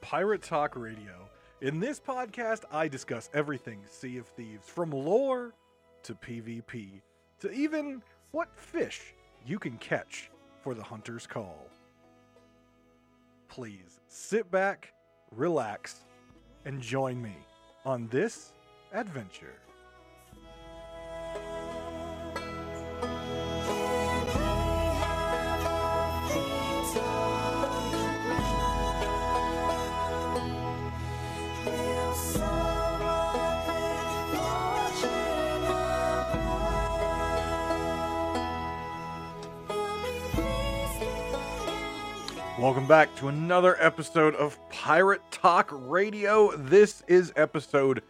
Pirate Talk Radio. In this podcast, I discuss everything Sea of Thieves, from lore to PvP to even what fish you can catch for the Hunter's Call. Please sit back, relax, and join me on this adventure. Welcome back to another episode of Pirate Talk Radio. This is episode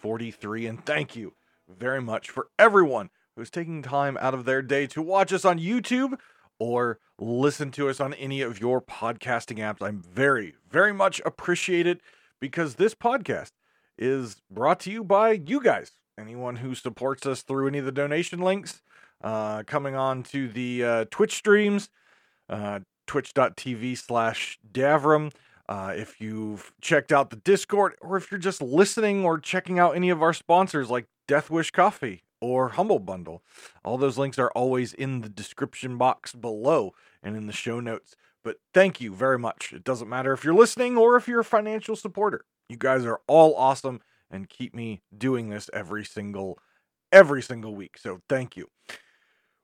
43, and thank you very much for everyone who's taking time out of their day to watch us on YouTube or listen to us on any of your podcasting apps. I'm very, very much appreciate it because this podcast is brought to you by you guys. Anyone who supports us through any of the donation links, uh, coming on to the uh, Twitch streams, uh, twitch.tv slash Davrim. Uh, if you've checked out the Discord, or if you're just listening or checking out any of our sponsors like Death Wish Coffee or Humble Bundle, all those links are always in the description box below and in the show notes. But thank you very much. It doesn't matter if you're listening or if you're a financial supporter. You guys are all awesome and keep me doing this every single every single week. So thank you.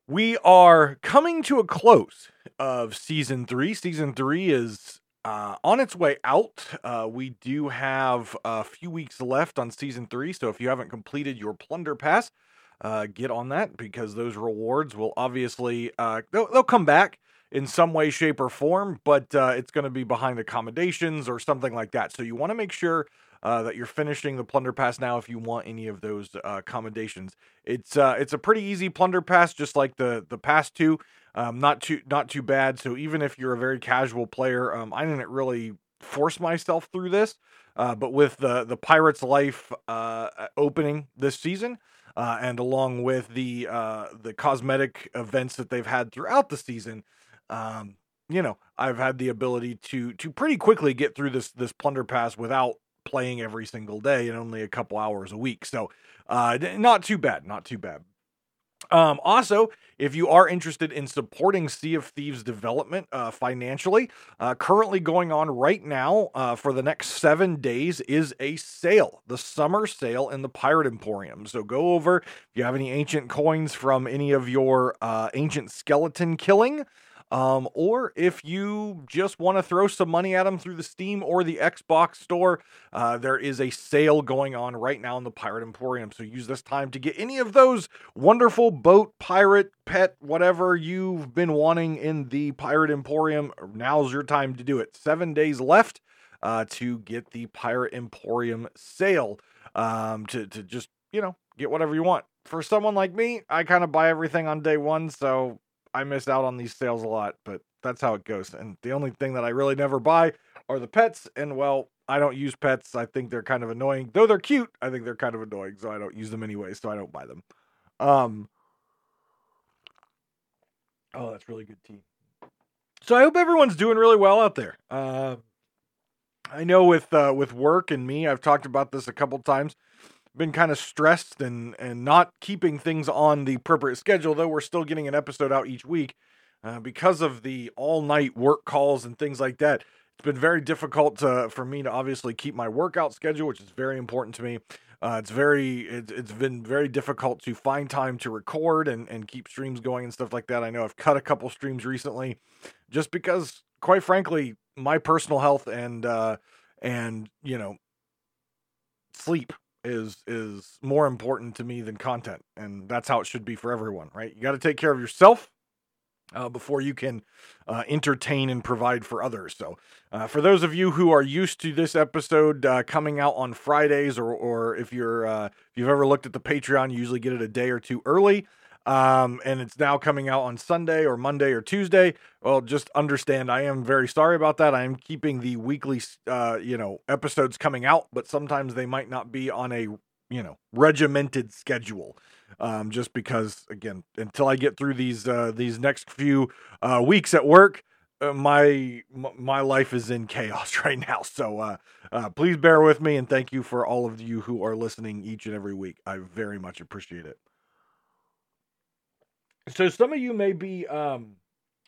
We are coming to a close of season three. Season three is uh, on its way out. Uh, we do have a few weeks left on season three. So if you haven't completed your plunder pass, uh, get on that because those rewards will obviously uh, they'll, they'll come back in some way, shape, or form, but uh, it's going to be behind accommodations or something like that. So you want to make sure uh, that you're finishing the plunder pass now if you want any of those uh, accommodations. It's uh, it's a pretty easy plunder pass, just like the the past two. Um, not too not too bad. So even if you're a very casual player, um, I didn't really force myself through this. Uh, but with the the Pirates Life uh, opening this season, uh, and along with the uh, the cosmetic events that they've had throughout the season, um, you know, I've had the ability to to pretty quickly get through this this plunder pass without playing every single day and only a couple hours a week. So, uh, not too bad, not too bad. Um, also, if you are interested in supporting Sea of Thieves development uh, financially, uh, currently going on right now uh, for the next seven days is a sale, the summer sale in the Pirate Emporium. So go over if you have any ancient coins from any of your uh, ancient skeleton killing. Um, or if you just want to throw some money at them through the Steam or the Xbox store, uh, there is a sale going on right now in the Pirate Emporium. So use this time to get any of those wonderful boat, pirate, pet, whatever you've been wanting in the Pirate Emporium. Now's your time to do it. Seven days left uh, to get the Pirate Emporium sale um, to, to just, you know, get whatever you want. For someone like me, I kind of buy everything on day one, so I miss out on these sales a lot, but that's how it goes. And the only thing that I really never buy are the pets. And well, I don't use pets. I think they're kind of annoying. Though they're cute, I think they're kind of annoying, so I don't use them anyway, so I don't buy them. Um Oh, that's really good tea. So I hope everyone's doing really well out there. Uh I know with uh with work and me, I've talked about this a couple times been kind of stressed and and not keeping things on the appropriate schedule though we're still getting an episode out each week uh, because of the all night work calls and things like that it's been very difficult to, for me to obviously keep my workout schedule which is very important to me. Uh, it's very it, it's been very difficult to find time to record and and keep streams going and stuff like that. I know i've cut a couple streams recently just because quite frankly my personal health and uh and you know sleep is is more important to me than content and that's how it should be for everyone right you got to take care of yourself uh, before you can uh, entertain and provide for others. So, uh, for those of you who are used to this episode uh, coming out on Fridays, or or if you're uh, if you've ever looked at the Patreon, you usually get it a day or two early. Um, and it's now coming out on Sunday or Monday or Tuesday. Well, just understand I am very sorry about that. I am keeping the weekly, uh, you know, episodes coming out, but sometimes they might not be on a, you know, regimented schedule. Um, just because, again, until I get through these uh, these next few uh, weeks at work, uh, my my life is in chaos right now. So uh, uh, please bear with me and thank you for all of you who are listening each and every week. I very much appreciate it. So some of you may be um,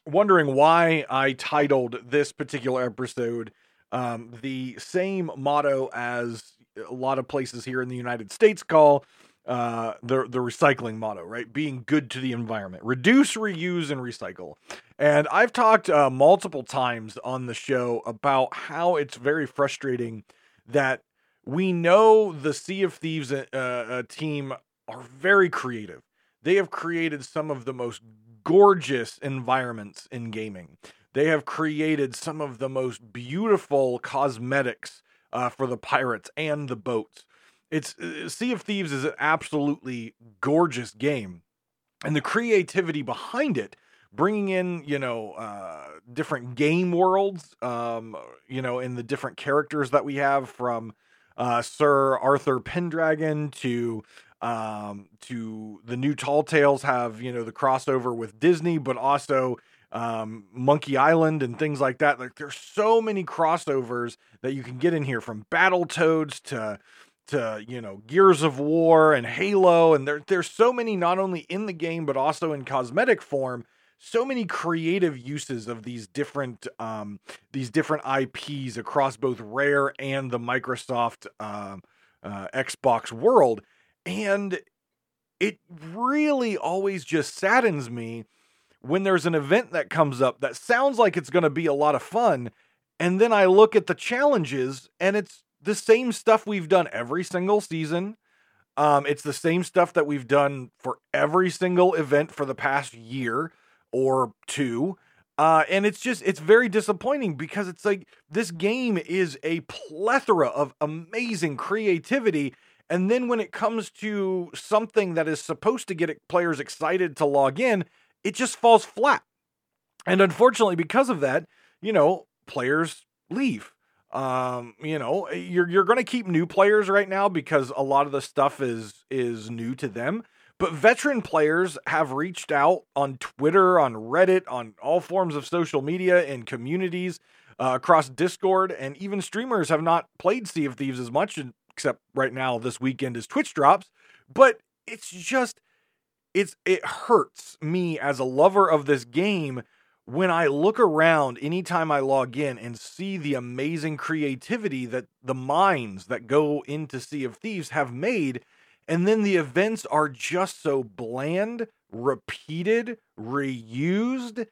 wondering why I titled this particular episode um, the same motto as a lot of places here in the United States call uh, the the recycling motto, right? Being good to the environment, reduce, reuse, and recycle. And I've talked uh, multiple times on the show about how it's very frustrating that we know the Sea of Thieves uh, uh, team are very creative. They have created some of the most gorgeous environments in gaming. They have created some of the most beautiful cosmetics uh, for the pirates and the boats. It's uh, Sea of Thieves is an absolutely gorgeous game, and the creativity behind it, bringing in you know uh, different game worlds, um, you know, in the different characters that we have from uh, Sir Arthur Pendragon to um, to the new Tall Tales have you know the crossover with Disney, but also um, Monkey Island and things like that. Like there's so many crossovers that you can get in here from Battletoads to to you know Gears of War and Halo, and there there's so many not only in the game but also in cosmetic form. So many creative uses of these different um, these different IPs across both Rare and the Microsoft uh, uh, Xbox world, and it really always just saddens me when there's an event that comes up that sounds like it's going to be a lot of fun, and then I look at the challenges and it's the same stuff we've done every single season. Um, it's the same stuff that we've done for every single event for the past year or two. Uh, and it's just, it's very disappointing because it's like this game is a plethora of amazing creativity. And then when it comes to something that is supposed to get players excited to log in, it just falls flat. And unfortunately, because of that, you know, players leave. Um, you know, you're you're going to keep new players right now because a lot of the stuff is is new to them. But veteran players have reached out on Twitter, on Reddit, on all forms of social media and communities uh, across Discord, and even streamers have not played Sea of Thieves as much, except right now this weekend is Twitch drops. But it's just it's it hurts me as a lover of this game when I look around anytime I log in and see the amazing creativity that the minds that go into Sea of Thieves have made, and then the events are just so bland, repeated, reused,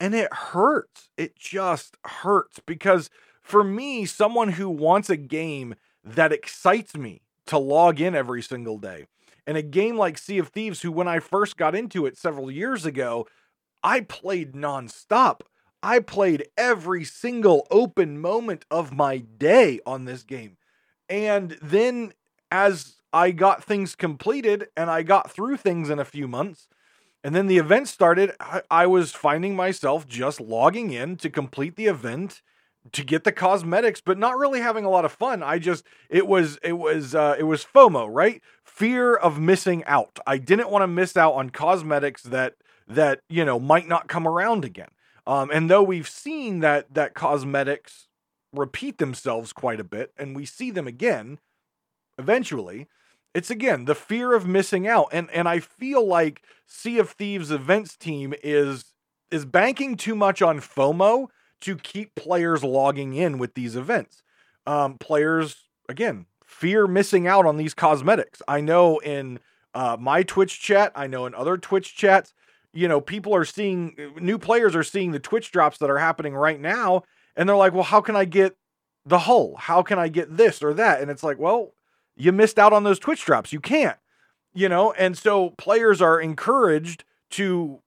and it hurts. It just hurts because for me, someone who wants a game that excites me to log in every single day, and a game like Sea of Thieves, who when I first got into it several years ago, I played nonstop. I played every single open moment of my day on this game. And then as I got things completed and I got through things in a few months, and then the event started, I, I was finding myself just logging in to complete the event to get the cosmetics but not really having a lot of fun i just it was it was uh it was fomo right fear of missing out i didn't want to miss out on cosmetics that that you know might not come around again. Um, and though we've seen that that cosmetics repeat themselves quite a bit, and we see them again eventually, it's again the fear of missing out. And and I feel like Sea of Thieves events team is is banking too much on FOMO to keep players logging in with these events. Um, players again fear missing out on these cosmetics. I know in uh, my Twitch chat, I know in other Twitch chats, you know, people are seeing new players are seeing the Twitch drops that are happening right now, and they're like, well, how can I get the hull? How can I get this or that? And it's like, well, you missed out on those Twitch drops. You can't, you know, and so players are encouraged to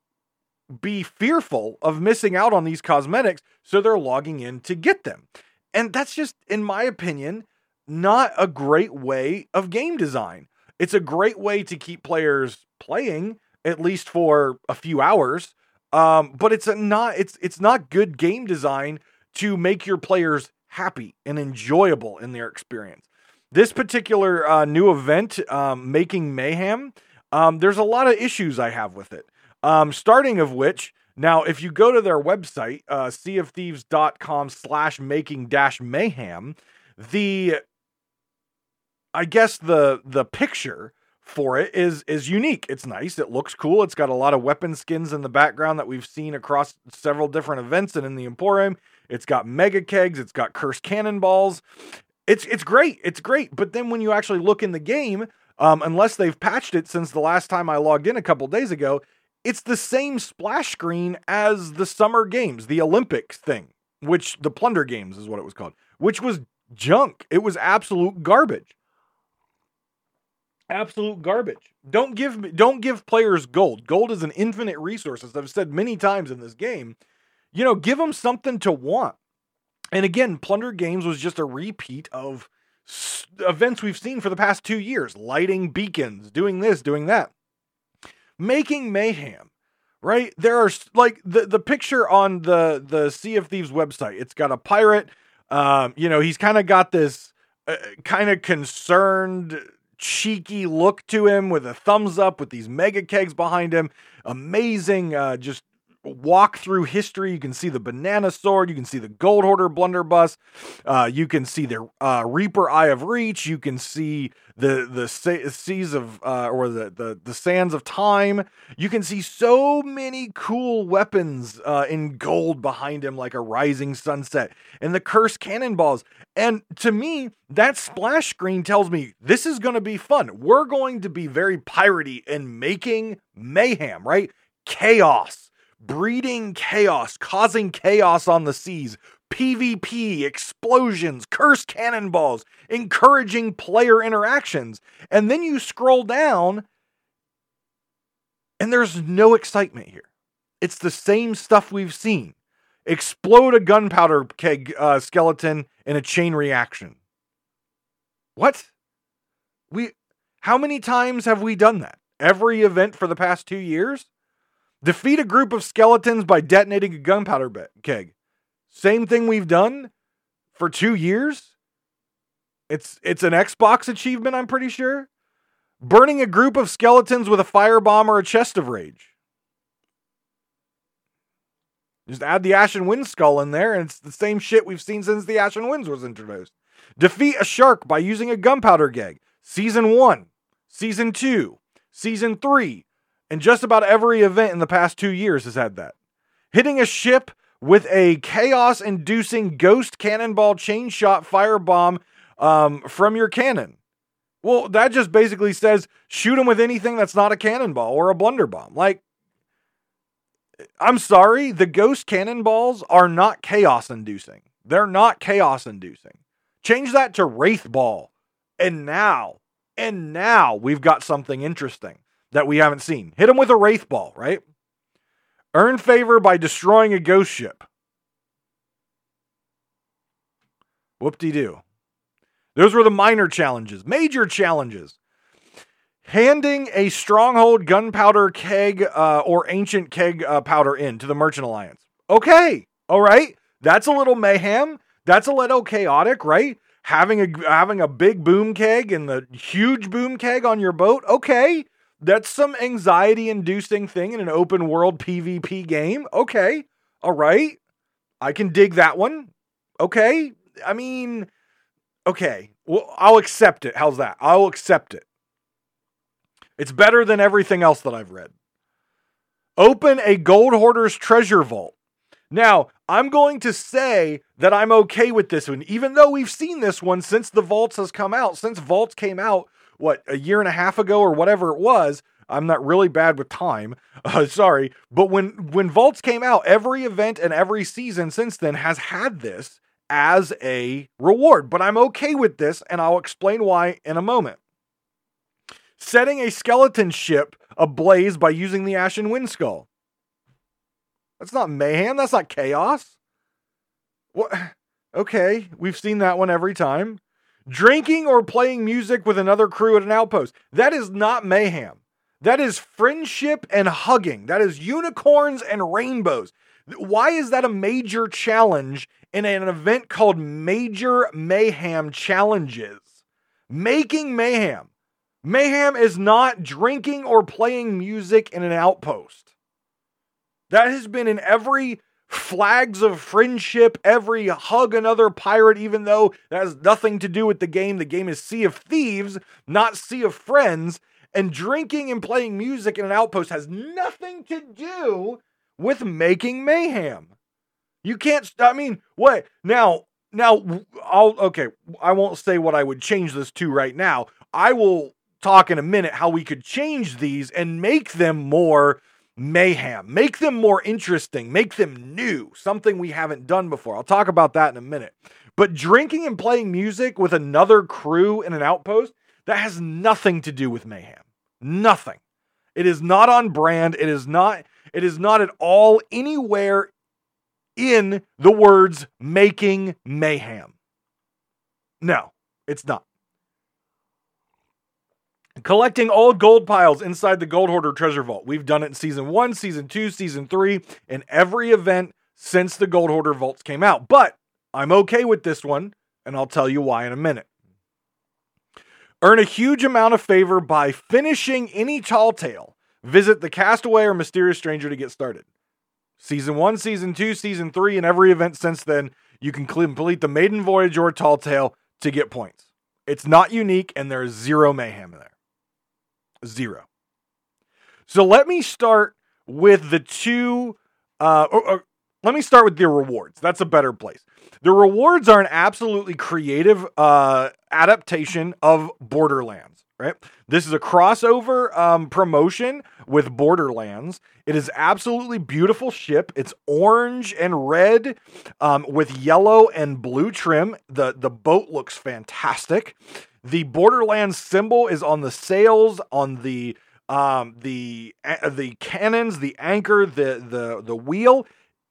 be fearful of missing out on these cosmetics, so they're logging in to get them. And that's just, in my opinion, not a great way of game design. It's a great way to keep players playing at least for a few hours. Um, but it's not it's it's not good game design to make your players happy and enjoyable in their experience. This particular uh, new event, um, making mayhem, um, there's a lot of issues I have with it. Um, starting of which, Now, if you go to their website, uh, seaofthieves.com slash making dash mayhem, the I guess the the picture for it is is unique. It's nice. It looks cool. It's got a lot of weapon skins in the background that we've seen across several different events and in the Emporium. It's got mega kegs. It's got cursed cannonballs. It's it's great. It's great. But then when you actually look in the game, um, unless they've patched it since the last time I logged in a couple days ago, it's the same splash screen as the summer games, the Olympics thing, which the Plunder Games is what it was called, which was junk. It was absolute garbage absolute garbage. Don't give don't give players gold. Gold is an infinite resource, as I've said many times in this game. You know, give them something to want. And again, Plunder Games was just a repeat of s- events we've seen for the past two years, lighting beacons, doing this, doing that, making mayhem. Right there are like the the picture on the the Sea of Thieves website. It's got a pirate. Um, you know, he's kind of got this uh, kind of concerned cheeky look to him with a thumbs up with these mega kegs behind him. Amazing, uh, just walk through history. You can see the banana sword. You can see the gold hoarder blunderbuss. Uh, you can see the uh, Reaper Eye of Reach. You can see the the seas of uh, or the, the the sands of time. You can see so many cool weapons uh, in gold behind him, like a rising sunset, and the cursed cannonballs. And to me, that splash screen tells me this is going to be fun. We're going to be very piratey and making mayhem, right? Chaos breeding chaos, causing chaos on the seas, PvP, explosions, cursed cannonballs, encouraging player interactions. And then you scroll down and there's no excitement here. It's the same stuff we've seen. Explode a gunpowder keg uh, skeleton in a chain reaction. What? We how many times have we done that? Every event for the past 2 years? Defeat a group of skeletons by detonating a gunpowder keg. Same thing we've done for two years. It's it's an Xbox achievement, I'm pretty sure. Burning a group of skeletons with a firebomb or a chest of rage. Just add the Ashen Wind skull in there, and it's the same shit we've seen since the Ashen Winds was introduced. Defeat a shark by using a gunpowder keg. Season one, season two, season three, and just about every event in the past two years has had that. Hitting a ship with a chaos inducing ghost cannonball chain shot firebomb um, from your cannon. Well, that just basically says shoot them with anything that's not a cannonball or a blunderbomb. Like, I'm sorry, the ghost cannonballs are not chaos inducing. They're not chaos inducing. Change that to Wraith Ball. And now, and now we've got something interesting that we haven't seen. Hit him with a Wraith Ball, right? Earn favor by destroying a ghost ship. Whoop de doo. Those were the minor challenges. Major challenges. Handing a stronghold gunpowder keg uh, or ancient keg uh, powder in to the Merchant Alliance. Okay, all right. That's a little mayhem. That's a little chaotic, right? Having a having a big boom keg and the huge boom keg on your boat. Okay, that's some anxiety inducing thing in an open world PvP game. Okay. All right. I can dig that one. Okay. I mean, okay. Well, I'll accept it. How's that? I'll accept it. It's better than everything else that I've read. Open a gold hoarder's treasure vault. Now, I'm going to say that I'm okay with this one, even though we've seen this one since the vaults has come out. Since vaults came out, what a year and a half ago or whatever it was. I'm not really bad with time. Uh, sorry, but when when Vaults came out, every event and every season since then has had this as a reward. But I'm okay with this, and I'll explain why in a moment. Setting a skeleton ship ablaze by using the Ashen Wind Skull. That's not mayhem. That's not chaos. What? Okay, we've seen that one every time. Drinking or playing music with another crew at an outpost. That is not mayhem. That is friendship and hugging. That is unicorns and rainbows. Why is that a major challenge in an event called Major Mayhem Challenges? Making mayhem. Mayhem is not drinking or playing music in an outpost. That has been in every flags of friendship, every hug another pirate, even though that has nothing to do with the game. The game is Sea of Thieves, not Sea of Friends. And drinking and playing music in an outpost has nothing to do with making mayhem. You can't, I mean, what? Now, now, I'll, okay, I won't say what I would change this to right now. I will talk in a minute how we could change these and make them more mayhem, make them more interesting, make them new, something we haven't done before. I'll talk about that in a minute. But drinking and playing music with another crew in an outpost, that has nothing to do with mayhem. Nothing. It is not on brand. It is not it is not at all anywhere in the words making mayhem. No, it's not. Collecting old gold piles inside the Gold Hoarder treasure vault. We've done it in season one, season two, season three, in every event since the Gold Hoarder vaults came out. But I'm okay with this one, and I'll tell you why in a minute. Earn a huge amount of favor by finishing any tall tale. Visit the Castaway or Mysterious Stranger to get started. Season 1, Season 2, Season 3, and every event since then, you can complete the Maiden Voyage or Tall Tale to get points. It's not unique, and there is zero mayhem in there. Zero. So let me start with the two. Uh, or, or, let me start with the rewards. That's a better place. The rewards are an absolutely creative uh, adaptation of Borderlands, right? This is a crossover um, promotion with Borderlands. It is absolutely beautiful ship. It's orange and red um, with yellow and blue trim. The, the boat looks fantastic. The Borderlands symbol is on the sails, on the um, the uh, the cannons, the anchor, the the the wheel.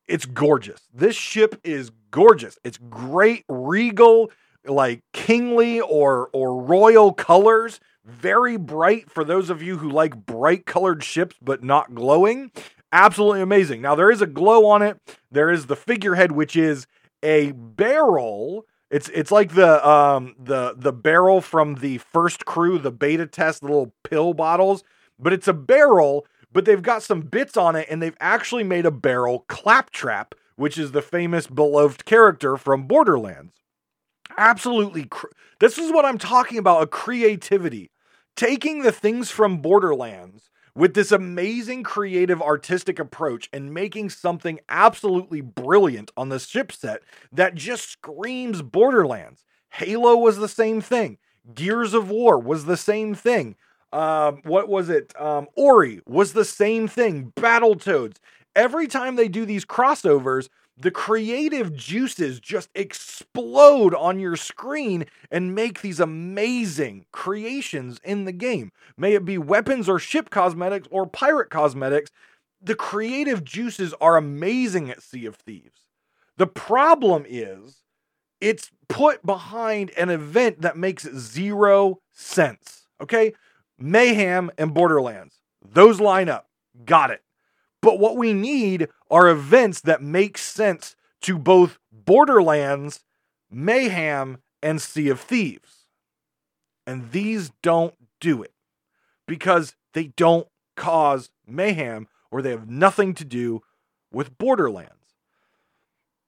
It's gorgeous. This ship is gorgeous. It's great regal, like kingly or or royal colors. Very bright for those of you who like bright colored ships but not glowing. Absolutely amazing. Now there is a glow on it. There is the figurehead, which is a barrel. It's it's like the um the the barrel from the first crew, the beta test, the little pill bottles, but it's a barrel but they've got some bits on it and they've actually made a barrel claptrap, which is the famous beloved character from Borderlands. Absolutely. Cr- this is what I'm talking about a creativity. Taking the things from Borderlands with this amazing creative artistic approach and making something absolutely brilliant on the ship set that just screams Borderlands. Halo was the same thing. Gears of War was the same thing. Um, what was it? Um, Ori was the same thing. Battletoads. Every time they do these crossovers, the creative juices just explode on your screen and make these amazing creations in the game. May it be weapons or ship cosmetics or pirate cosmetics, the creative juices are amazing at Sea of Thieves. The problem is it's put behind an event that makes zero sense. Okay? Mayhem, and Borderlands. Those line up. Got it. But what we need are events that make sense to both Borderlands, Mayhem, and Sea of Thieves. And these don't do it because they don't cause mayhem or they have nothing to do with Borderlands.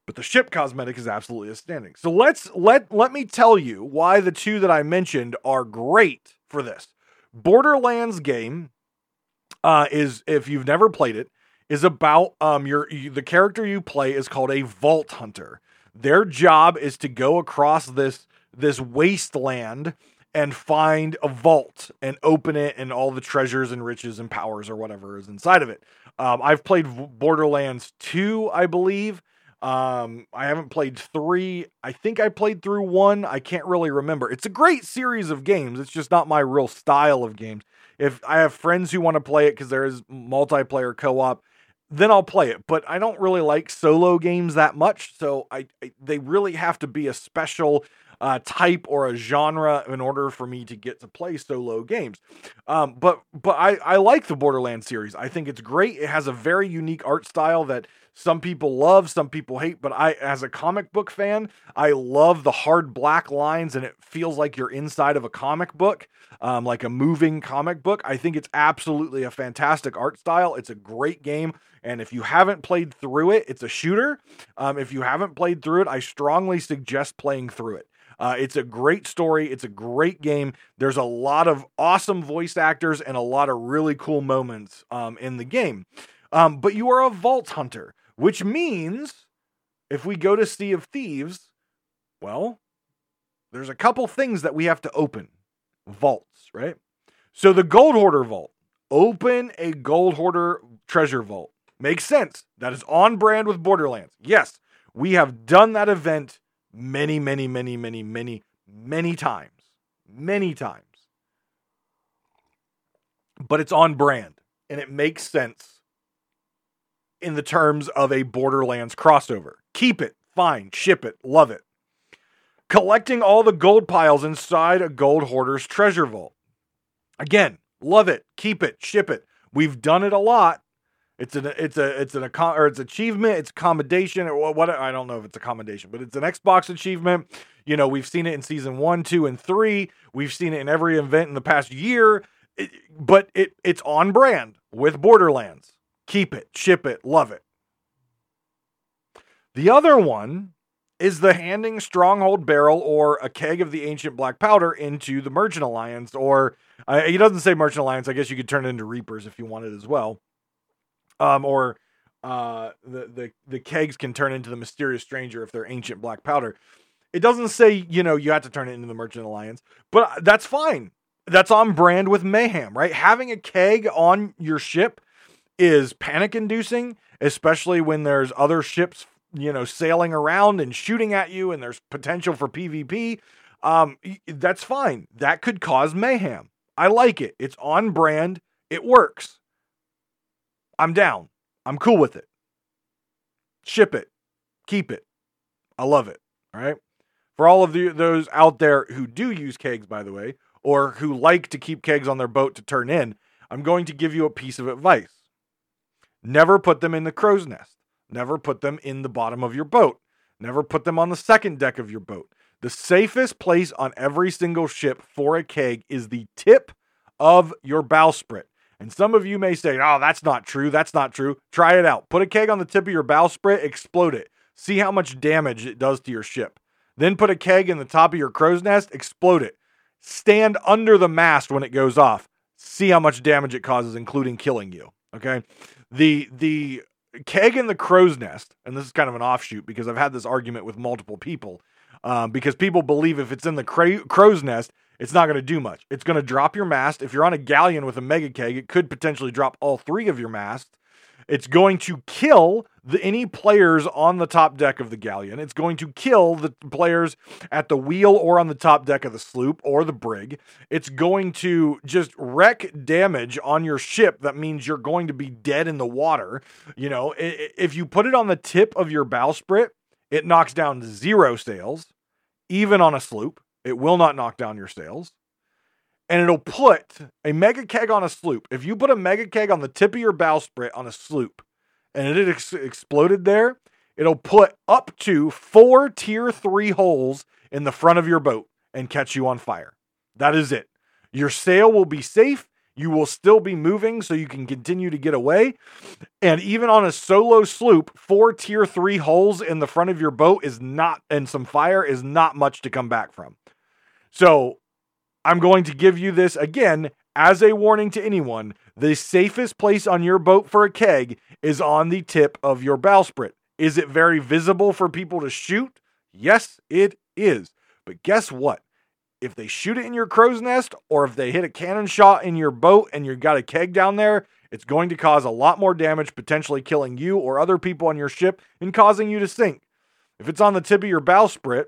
But the ship cosmetic is absolutely outstanding. So let's let let me tell you why the two that I mentioned are great for this. Borderlands game uh, is if you've never played it is about um your you, the character you play is called a vault hunter. Their job is to go across this this wasteland and find a vault and open it and all the treasures and riches and powers or whatever is inside of it. Um, I've played Borderlands 2, I believe, um, I haven't played three. I think I played through one. I can't really remember. It's a great series of games. It's just not my real style of games. If I have friends who want to play it because there is multiplayer co op, then I'll play it. But I don't really like solo games that much. So I, I they really have to be a special uh, type or a genre in order for me to get to play solo games. Um, but but I, I like the Borderlands series. I think it's great. It has a very unique art style that some people love, some people hate, but I, as a comic book fan, I love the hard black lines and it feels like you're inside of a comic book, um, like a moving comic book. I think it's absolutely a fantastic art style. It's a great game. And if you haven't played through it, it's a shooter. Um, if you haven't played through it, I strongly suggest playing through it. Uh, it's a great story. It's a great game. There's a lot of awesome voice actors and a lot of really cool moments um, in the game. Um, but you are a vault hunter, which means if we go to Sea of Thieves, well, there's a couple things that we have to open vaults, right? So the Gold Hoarder Vault, open a Gold Hoarder treasure vault. Makes sense. That is on brand with Borderlands. Yes, we have done that event many, many, many, many, many, many times. Many times. But it's on brand and it makes sense in the terms of a Borderlands crossover. Keep it, fine, ship it, love it. Collecting all the gold piles inside a gold hoarder's treasure vault. Again, love it, keep it, ship it. We've done it a lot it's an it's a it's an or it's achievement. It's accommodation or what, what I don't know if it's accommodation, but it's an Xbox achievement. You know, we've seen it in season one, two, and three. We've seen it in every event in the past year. It, but it it's on brand with Borderlands. Keep it, ship it, love it. The other one is the handing Stronghold Barrel or a keg of the ancient black powder into the Merchant Alliance, or uh, he doesn't say Merchant Alliance. I guess you could turn it into Reapers if you wanted as well um, or uh, the the the kegs can turn into the mysterious stranger if they're ancient black powder. It doesn't say you know you have to turn it into the Merchant Alliance, but that's fine. That's on brand with Mayhem, right? Having a keg on your ship is panic inducing, especially when there's other ships you know sailing around and shooting at you, and there's potential for PvP. Um, that's fine. That could cause mayhem. I like it. It's on brand. It works. I'm down. I'm cool with it. Ship it. Keep it. I love it. All right. For all of the, those out there who do use kegs, by the way, or who like to keep kegs on their boat to turn in, I'm going to give you a piece of advice. Never put them in the crow's nest. Never put them in the bottom of your boat. Never put them on the second deck of your boat. The safest place on every single ship for a keg is the tip of your bowsprit. And some of you may say, oh, that's not true. That's not true. Try it out. Put a keg on the tip of your bowsprit, explode it. See how much damage it does to your ship. Then put a keg in the top of your crow's nest, explode it. Stand under the mast when it goes off. See how much damage it causes, including killing you. Okay. The the keg in the crow's nest, and this is kind of an offshoot because I've had this argument with multiple people. Um, because people believe if it's in the cra- crow's nest, it's not going to do much. It's going to drop your mast. If you're on a galleon with a mega keg, it could potentially drop all three of your masts. It's going to kill the, any players on the top deck of the galleon. It's going to kill the players at the wheel or on the top deck of the sloop or the brig. It's going to just wreck damage on your ship. That means you're going to be dead in the water. You know, if you put it on the tip of your bowsprit, it knocks down zero sails, even on a sloop. It will not knock down your sails. And it'll put a mega keg on a sloop. If you put a mega keg on the tip of your bowsprit on a sloop and it ex- exploded there, it'll put up to four tier three holes in the front of your boat and catch you on fire. That is it. Your sail will be safe. You will still be moving so you can continue to get away. And even on a solo sloop, four tier three holes in the front of your boat is not, and some fire is not much to come back from. So I'm going to give you this again as a warning to anyone. The safest place on your boat for a keg is on the tip of your bowsprit. Is it very visible for people to shoot? Yes, it is. But guess what? If they shoot it in your crow's nest or if they hit a cannon shot in your boat and you've got a keg down there, it's going to cause a lot more damage, potentially killing you or other people on your ship and causing you to sink. If it's on the tip of your bowsprit,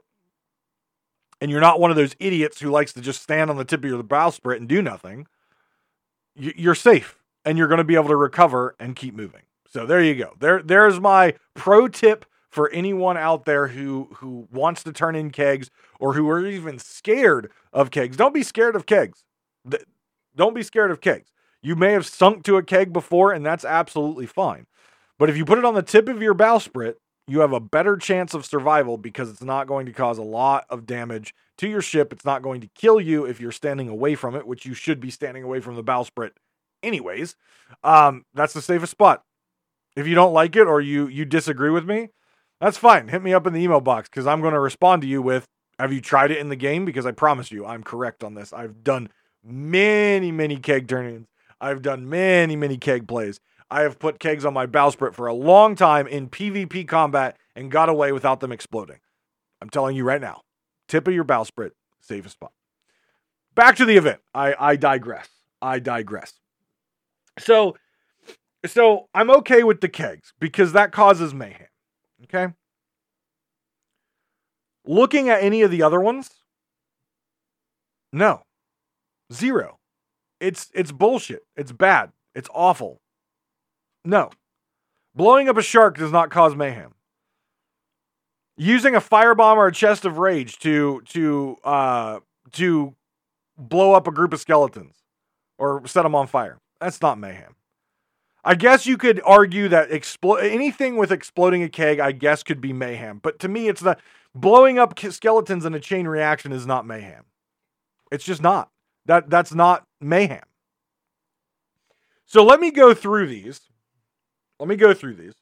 and you're not one of those idiots who likes to just stand on the tip of your bowsprit and do nothing, you're safe and you're going to be able to recover and keep moving. So there you go. There, there's my pro tip for anyone out there who who wants to turn in kegs or who are even scared of kegs. Don't be scared of kegs. Don't be scared of kegs. You may have sunk to a keg before, and that's absolutely fine. But if you put it on the tip of your bowsprit, you have a better chance of survival because it's not going to cause a lot of damage to your ship. It's not going to kill you if you're standing away from it, which you should be standing away from the bowsprit anyways. Um, that's the safest spot. If you don't like it or you you disagree with me, that's fine. Hit me up in the email box because I'm going to respond to you with Have you tried it in the game? Because I promise you, I'm correct on this. I've done many, many keg turnings. I've done many, many keg plays. I have put kegs on my bowsprit for a long time in PvP combat and got away without them exploding. I'm telling you right now, tip of your bowsprit, safest spot. Back to the event. I, I digress. I digress. So, so I'm okay with the kegs because that causes mayhem. Okay. Looking at any of the other ones, no, zero. It's it's bullshit. It's bad. It's awful. No. Blowing up a shark does not cause mayhem. Using a firebomb or a chest of rage to to uh to blow up a group of skeletons or set them on fire. That's not mayhem. I guess you could argue that expl- anything with exploding a keg, I guess, could be mayhem. But to me, it's not blowing up skeletons in a chain reaction is not mayhem. It's just not. That that's not mayhem. So let me go through these. Let me go through these.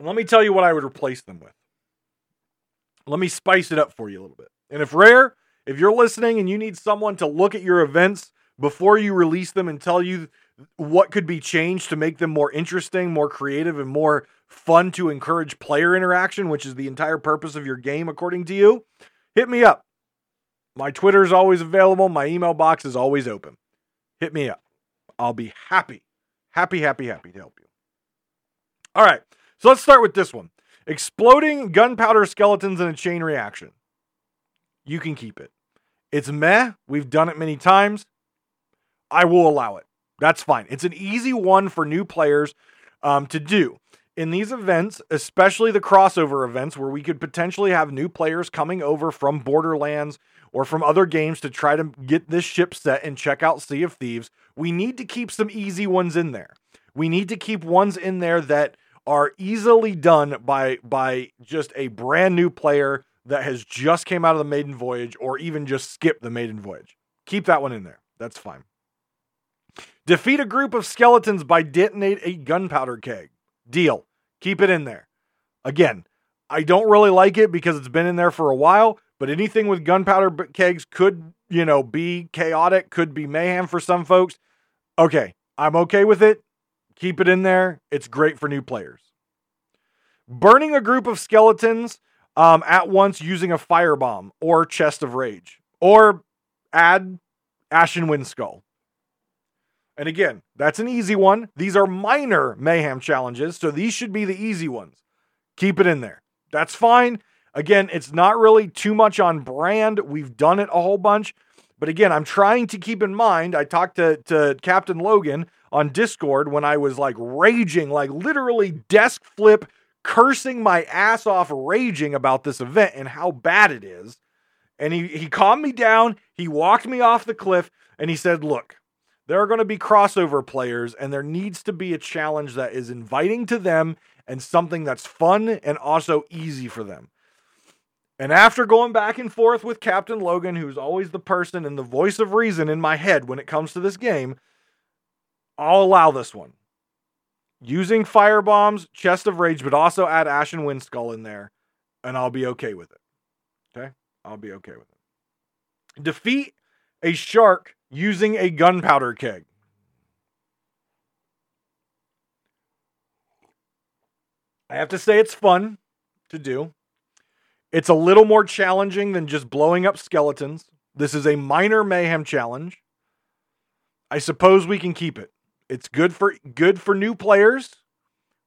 Let me tell you what I would replace them with. Let me spice it up for you a little bit. And if rare, if you're listening and you need someone to look at your events before you release them and tell you what could be changed to make them more interesting, more creative, and more fun to encourage player interaction, which is the entire purpose of your game, according to you, hit me up. My Twitter is always available. My email box is always open. Hit me up. I'll be happy, happy, happy, happy to help you. All right, so let's start with this one exploding gunpowder skeletons in a chain reaction. You can keep it. It's meh. We've done it many times. I will allow it. That's fine. It's an easy one for new players um, to do. In these events, especially the crossover events where we could potentially have new players coming over from Borderlands or from other games to try to get this ship set and check out Sea of Thieves, we need to keep some easy ones in there. We need to keep ones in there that are easily done by by just a brand new player that has just came out of the maiden voyage or even just skipped the maiden voyage. Keep that one in there. That's fine. Defeat a group of skeletons by detonate a gunpowder keg. Deal. Keep it in there. Again, I don't really like it because it's been in there for a while, but anything with gunpowder kegs could, you know, be chaotic, could be mayhem for some folks. Okay, I'm okay with it. Keep it in there. It's great for new players. Burning a group of skeletons um, at once using a firebomb or chest of rage, or add Ashen Wind Skull. And again, that's an easy one. These are minor mayhem challenges, so these should be the easy ones. Keep it in there. That's fine. Again, it's not really too much on brand. We've done it a whole bunch. But again, I'm trying to keep in mind. I talked to, to Captain Logan on Discord when I was like raging, like literally desk flip, cursing my ass off, raging about this event and how bad it is. And he, he calmed me down. He walked me off the cliff and he said, Look, there are going to be crossover players, and there needs to be a challenge that is inviting to them and something that's fun and also easy for them. And after going back and forth with Captain Logan, who's always the person and the voice of reason in my head when it comes to this game, I'll allow this one. Using fire bombs, chest of rage, but also add Ashen Wind Skull in there, and I'll be okay with it. Okay? I'll be okay with it. Defeat a shark using a gunpowder keg. I have to say it's fun to do. It's a little more challenging than just blowing up skeletons. This is a minor mayhem challenge. I suppose we can keep it. It's good for good for new players.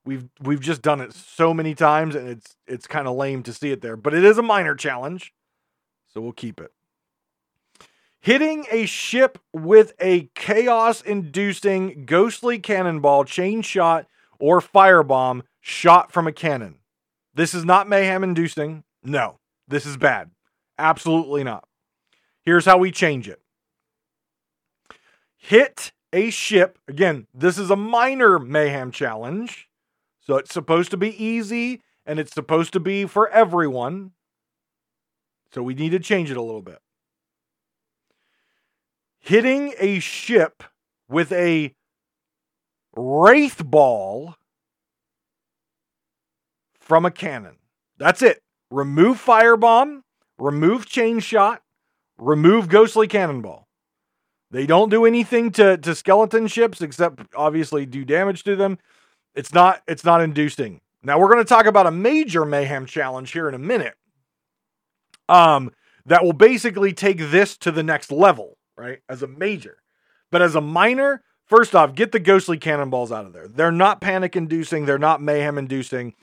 We've we've just done it so many times and it's it's kind of lame to see it there, but it is a minor challenge. So we'll keep it hitting a ship with a chaos inducing ghostly cannonball, chain shot, or firebomb shot from a cannon. This is not mayhem inducing. No, this is bad. Absolutely not. Here's how we change it hit a ship. Again, this is a minor mayhem challenge. So it's supposed to be easy and it's supposed to be for everyone. So we need to change it a little bit. Hitting a ship with a wraith ball from a cannon. That's it. Remove firebomb, remove chain shot, remove ghostly cannonball. They don't do anything to, to skeleton ships except obviously do damage to them. It's not it's not inducing. Now we're going to talk about a major mayhem challenge here in a minute. Um that will basically take this to the next level, right? As a major. But as a minor, first off, get the ghostly cannonballs out of there. They're not panic inducing, they're not mayhem inducing.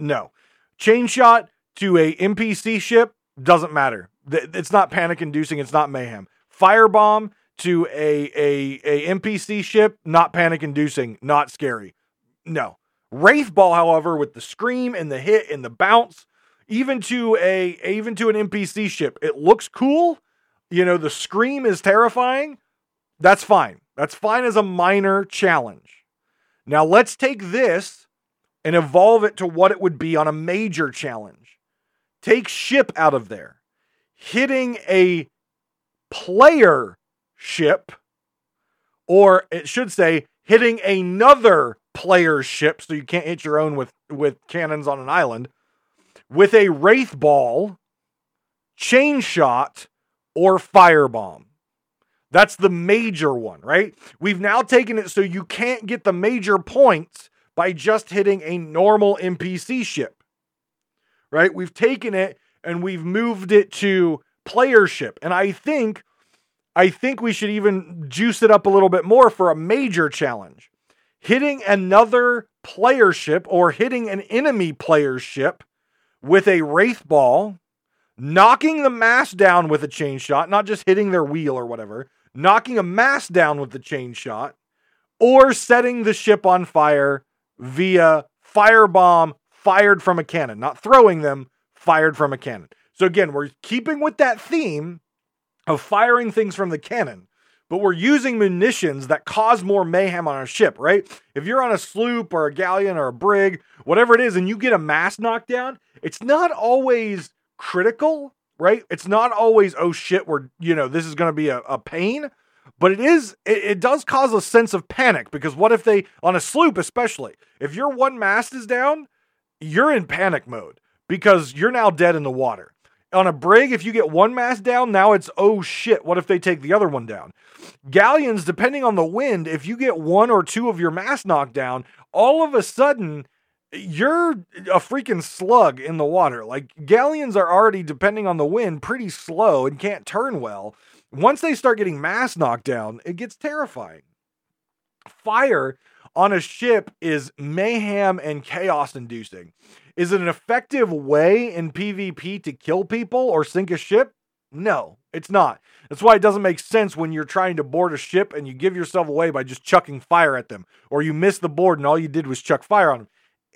No. Chain shot to a NPC ship doesn't matter. It's not panic inducing, it's not mayhem. Firebomb to a, a, a NPC ship, not panic inducing, not scary. No. Wraith Ball, however, with the scream and the hit and the bounce, even to a even to an NPC ship, it looks cool. You know, the scream is terrifying. That's fine. That's fine as a minor challenge. Now let's take this and evolve it to what it would be on a major challenge. Take ship out of there. Hitting a player ship, or it should say hitting another player ship, so you can't hit your own with, with cannons on an island, with a wraith ball, chain shot, or firebomb. That's the major one, right? We've now taken it so you can't get the major points by just hitting a normal NPC ship, right? We've taken it and we've moved it to playership. And I think I think we should even juice it up a little bit more for a major challenge. Hitting another playership or hitting an enemy playership with a wraith ball, knocking the mass down with a chain shot, not just hitting their wheel or whatever, knocking a mass down with the chain shot, or setting the ship on fire via firebomb fired from a cannon, not throwing them, fired from a cannon. So again, we're keeping with that theme of firing things from the cannon, but we're using munitions that cause more mayhem on a ship, right? If you're on a sloop or a galleon or a brig, whatever it is, and you get a mast knocked down, it's not always critical, right? It's not always, oh shit, we're, you know, this is going to be a, a pain but it is it, it, does cause a sense of panic because what if they on a sloop especially if your one mast is down you're in panic mode because you're now dead in the water on a brig, if you get one mast down, now it's oh shit, what if they take the other one down? Galleons, depending on the wind, if you get one or two of your masts knocked down, all of a sudden you're a freaking slug in the water. Like galleons are already, depending on the wind, pretty slow and can't turn well. Once they start getting mass knocked down, it gets terrifying. Fire on a ship is mayhem and chaos inducing. Is it an effective way in PvP to kill people or sink a ship? No, it's not. That's why it doesn't make sense when you're trying to board a ship and you give yourself away by just chucking fire at them, or you miss the board and all you did was chuck fire on them.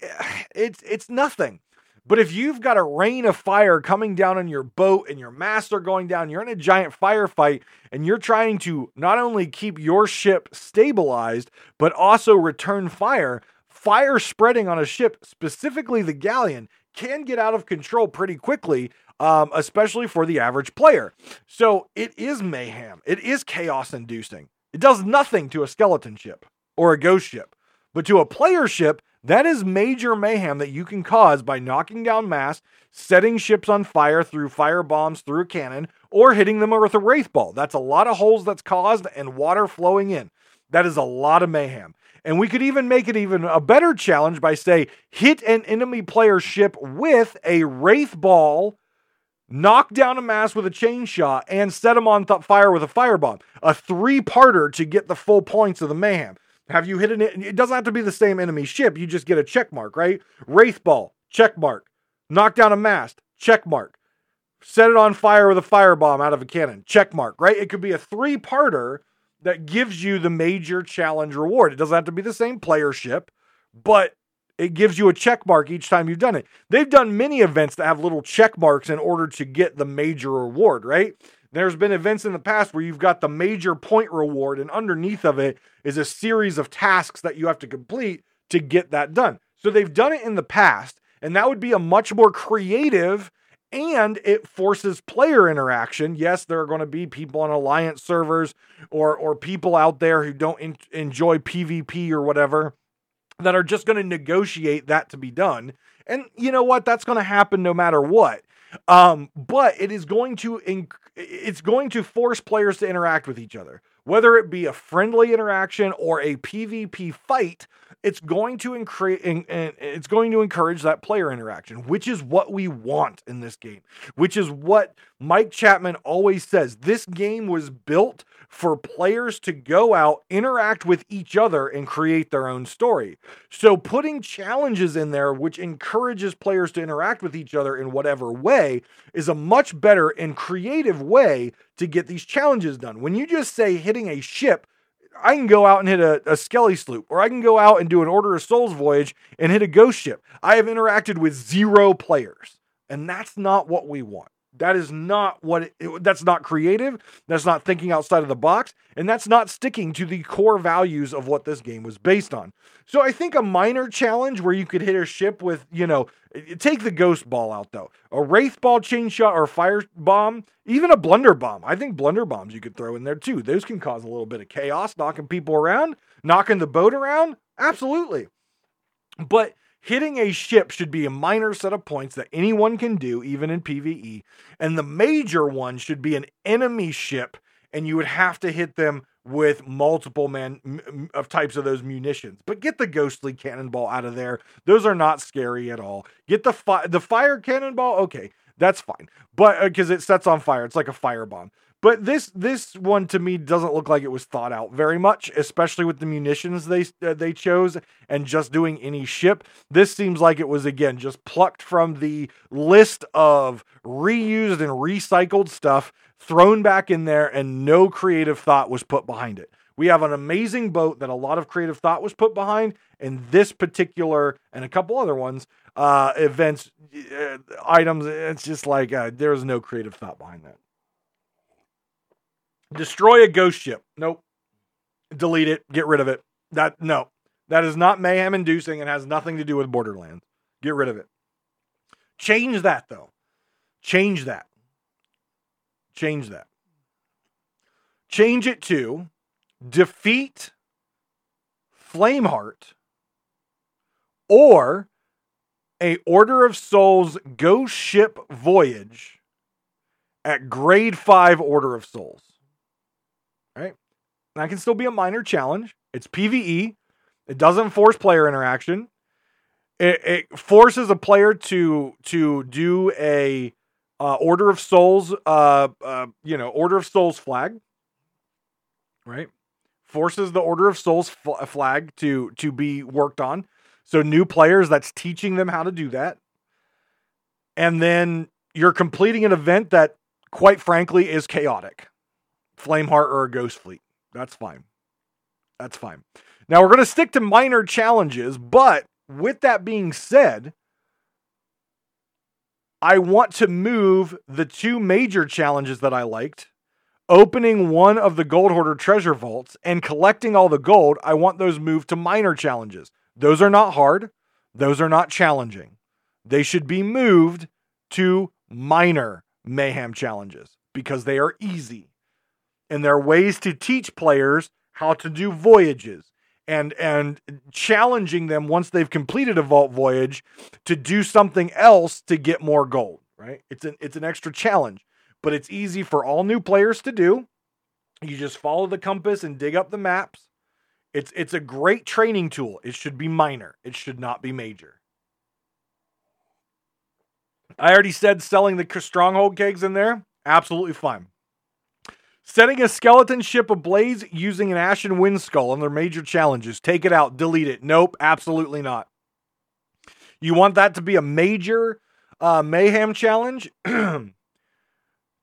It's it's nothing. But if you've got a rain of fire coming down on your boat and your masts are going down, you're in a giant firefight and you're trying to not only keep your ship stabilized, but also return fire, fire spreading on a ship, specifically the galleon, can get out of control pretty quickly, um, especially for the average player. So it is mayhem, it is chaos inducing. It does nothing to a skeleton ship or a ghost ship, but to a player ship, that is major mayhem that you can cause by knocking down masts, setting ships on fire through fire bombs through a cannon, or hitting them with a wraith ball. That's a lot of holes that's caused and water flowing in. That is a lot of mayhem. And we could even make it even a better challenge by say hit an enemy player ship with a wraith ball, knock down a mast with a chain shot, and set them on th- fire with a firebomb. A three-parter to get the full points of the mayhem. Have you hit an? It doesn't have to be the same enemy ship. You just get a check mark, right? Wraith ball, check mark. Knock down a mast, check mark. Set it on fire with a firebomb out of a cannon, check mark, right? It could be a three-parter that gives you the major challenge reward. It doesn't have to be the same player ship, but it gives you a check mark each time you've done it. They've done many events that have little check marks in order to get the major reward, right? There's been events in the past where you've got the major point reward, and underneath of it is a series of tasks that you have to complete to get that done. So they've done it in the past, and that would be a much more creative and it forces player interaction. Yes, there are going to be people on alliance servers or or people out there who don't in, enjoy PvP or whatever that are just going to negotiate that to be done. And you know what? That's going to happen no matter what. Um, but it is going to inc- it's going to force players to interact with each other, whether it be a friendly interaction or a PvP fight. It's going to increase it's going to encourage that player interaction, which is what we want in this game. Which is what Mike Chapman always says. This game was built for players to go out, interact with each other, and create their own story. So, putting challenges in there, which encourages players to interact with each other in whatever way, is a much better and creative way to get these challenges done. When you just say hitting a ship, I can go out and hit a, a Skelly sloop, or I can go out and do an Order of Souls voyage and hit a ghost ship. I have interacted with zero players, and that's not what we want. That is not what it, it, that's not creative. That's not thinking outside of the box, and that's not sticking to the core values of what this game was based on. So I think a minor challenge where you could hit a ship with, you know, take the ghost ball out though, a wraith ball, chain shot, or fire bomb, even a blunder bomb. I think blunder bombs you could throw in there too. Those can cause a little bit of chaos, knocking people around, knocking the boat around. Absolutely, but Hitting a ship should be a minor set of points that anyone can do, even in PvE. And the major one should be an enemy ship, and you would have to hit them with multiple man of types of those munitions. But get the ghostly cannonball out of there. Those are not scary at all. Get the fi- the fire cannonball. Okay, that's fine. But because uh, it sets on fire, it's like a fire bomb. But this this one to me doesn't look like it was thought out very much, especially with the munitions they uh, they chose and just doing any ship. This seems like it was again just plucked from the list of reused and recycled stuff, thrown back in there, and no creative thought was put behind it. We have an amazing boat that a lot of creative thought was put behind, and this particular and a couple other ones uh, events uh, items. It's just like uh, there's no creative thought behind that. Destroy a ghost ship. Nope. Delete it. Get rid of it. That no. That is not mayhem inducing and has nothing to do with Borderlands. Get rid of it. Change that though. Change that. Change that. Change it to defeat Flameheart or a Order of Souls ghost ship voyage at grade 5 Order of Souls right? That can still be a minor challenge. It's PVE. It doesn't force player interaction. It, it forces a player to to do a uh, Order of Souls, uh, uh, you know, Order of Souls flag, right? Forces the Order of Souls f- flag to to be worked on. So new players, that's teaching them how to do that. And then you're completing an event that, quite frankly, is chaotic. Flameheart or a Ghost Fleet. That's fine. That's fine. Now we're going to stick to minor challenges, but with that being said, I want to move the two major challenges that I liked opening one of the gold hoarder treasure vaults and collecting all the gold. I want those moved to minor challenges. Those are not hard, those are not challenging. They should be moved to minor mayhem challenges because they are easy and there are ways to teach players how to do voyages and and challenging them once they've completed a vault voyage to do something else to get more gold right? It's an it's an extra challenge but it's easy for all new players to do. You just follow the compass and dig up the maps. It's it's a great training tool. It should be minor. It should not be major. I already said selling the stronghold kegs in there? Absolutely fine Setting a skeleton ship ablaze using an ashen wind skull on their major challenges. Take it out, delete it. Nope, absolutely not. You want that to be a major uh, mayhem challenge?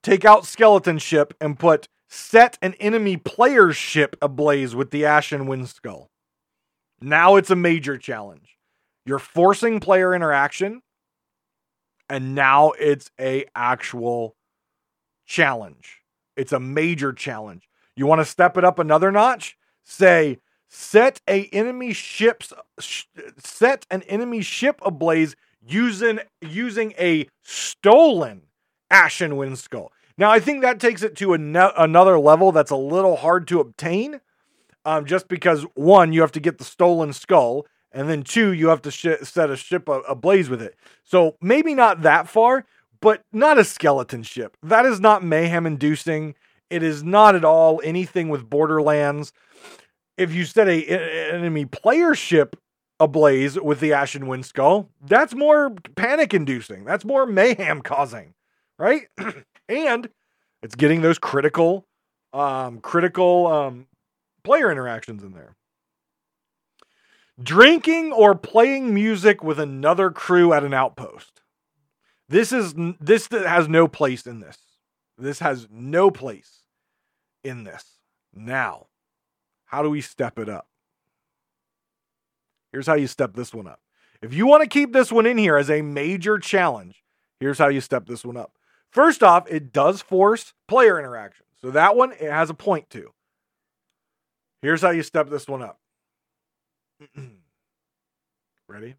Take out skeleton ship and put set an enemy player's ship ablaze with the ashen wind skull. Now it's a major challenge. You're forcing player interaction, and now it's a actual challenge It's a major challenge. You want to step it up another notch? Say, set a enemy ship's sh- set an enemy ship ablaze using using a stolen ashen wind skull. Now I think that takes it to an- another level that's a little hard to obtain. Um, just because one, you have to get the stolen skull, and then two, you have to sh- set a ship a- ablaze with it. So maybe not that far, but not a skeleton ship. That is not mayhem inducing. It is not at all anything with Borderlands. If you set a, a enemy player ship ablaze with the Ashen Wind Skull, that's more panic inducing. That's more mayhem causing, right? and it's getting those critical, um, critical um, player interactions in there. Drinking or playing music with another crew at an outpost. This is this that has no place in this. This has no place in this. Now, how do we step it up? Here's how you step this one up. If you want to keep this one in here as a major challenge, here's how you step this one up. First off, it does force player interaction. So that one it has a point to. Here's how you step this one up. Ready?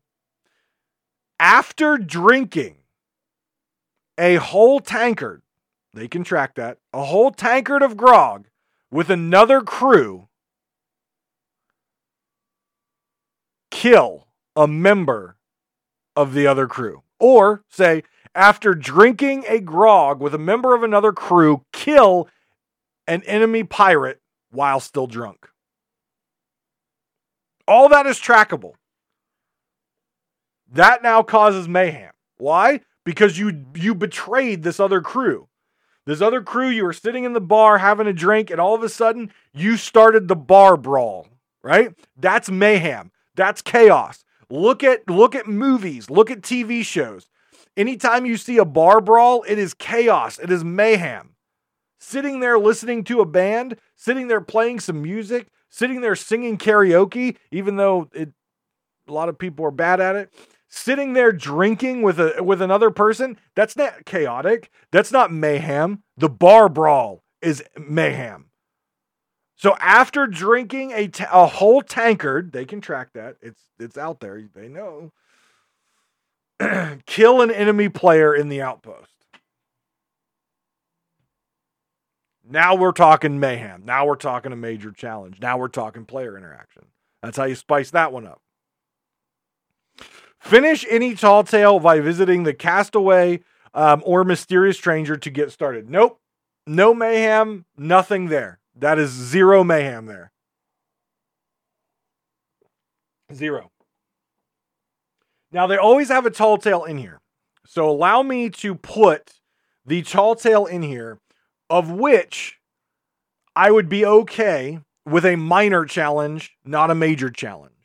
After drinking a whole tankard, they can track that, a whole tankard of grog with another crew, kill a member of the other crew. Or say, after drinking a grog with a member of another crew, kill an enemy pirate while still drunk. All that is trackable. That now causes mayhem. Why? Because you you betrayed this other crew. This other crew, you were sitting in the bar having a drink, and all of a sudden you started the bar brawl, right? That's mayhem. That's chaos. Look at look at movies, look at TV shows. Anytime you see a bar brawl, it is chaos. It is mayhem. Sitting there listening to a band, sitting there playing some music, sitting there singing karaoke, even though it, a lot of people are bad at it, sitting there drinking with a with another person, that's not chaotic. That's not mayhem. The bar brawl is mayhem. So after drinking a, t- a whole tankard, they can track that. It's it's out there. They know. Kill an enemy player in the outpost. Now we're talking mayhem. Now we're talking a major challenge. Now we're talking player interaction. That's how you spice that one up. Finish any tall tale by visiting the castaway um, or mysterious stranger to get started. Nope. No mayhem. Nothing there. That is zero mayhem there. Zero. Now, they always have a tall tale in here. So allow me to put the tall tale in here of which I would be okay with a minor challenge, not a major challenge.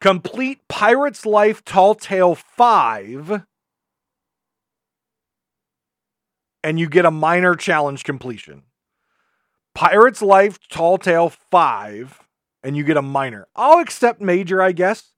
Complete Pirate's Life Tall Tale 5, and you get a minor challenge completion. Pirate's Life Tall Tale 5, and you get a minor. I'll accept major, I guess.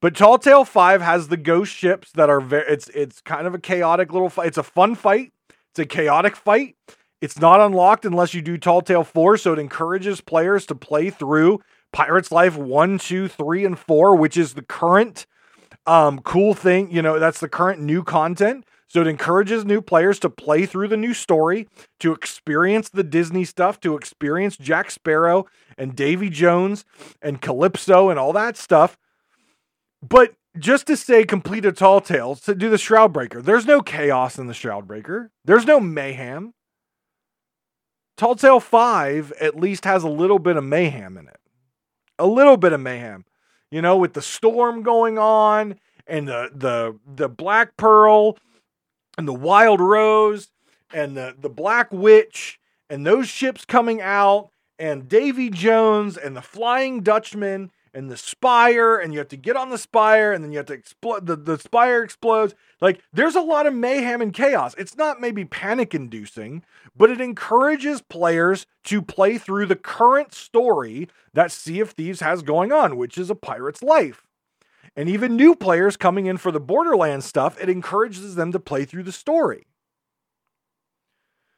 But Tall Tale 5 has the ghost ships that are very it's it's kind of a chaotic little fight. It's a fun fight. It's a chaotic fight. It's not unlocked unless you do Tall Tale 4, so it encourages players to play through Pirates Life 1, 2, 3, and 4, which is the current um, cool thing. You know, that's the current new content. So it encourages new players to play through the new story, to experience the Disney stuff, to experience Jack Sparrow and Davy Jones and Calypso and all that stuff. But just to say complete a tall tale, to do the Shroud Breaker, there's no chaos in the Shroud Breaker. There's no mayhem. Tall Tale 5 at least has a little bit of mayhem in it. A little bit of mayhem. You know, with the storm going on and the the the Black Pearl and the Wild Rose and the the Black Witch and those ships coming out and Davy Jones and the Flying Dutchman and the spire and you have to get on the spire and then you have to explode the, the spire explodes. Like there's a lot of mayhem and chaos. It's not maybe panic inducing but it encourages players to play through the current story that sea of thieves has going on which is a pirate's life. And even new players coming in for the borderlands stuff it encourages them to play through the story.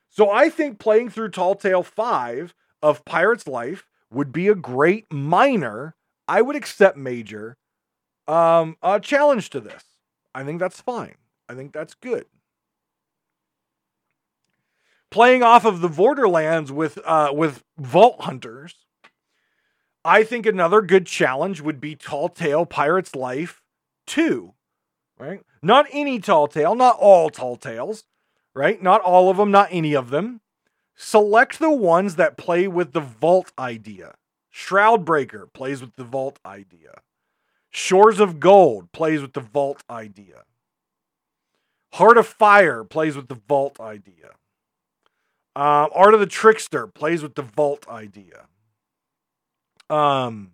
So I think playing through Tall Tale 5 of Pirate's Life would be a great minor. I would accept major um, a challenge to this. I think that's fine. I think that's good. Playing off of the Borderlands with uh, with Vault Hunters, I think another good challenge would be Tall Tale Pirate's Life 2. Right? Not any Tall Tale, not all Tall Tales, right? Not all of them, not any of them. Select the ones that play with the vault idea. Shroudbreaker plays with the vault idea. Shores of Gold plays with the vault idea. Heart of Fire plays with the vault idea. Um, Art of the Trickster plays with the vault idea. Um,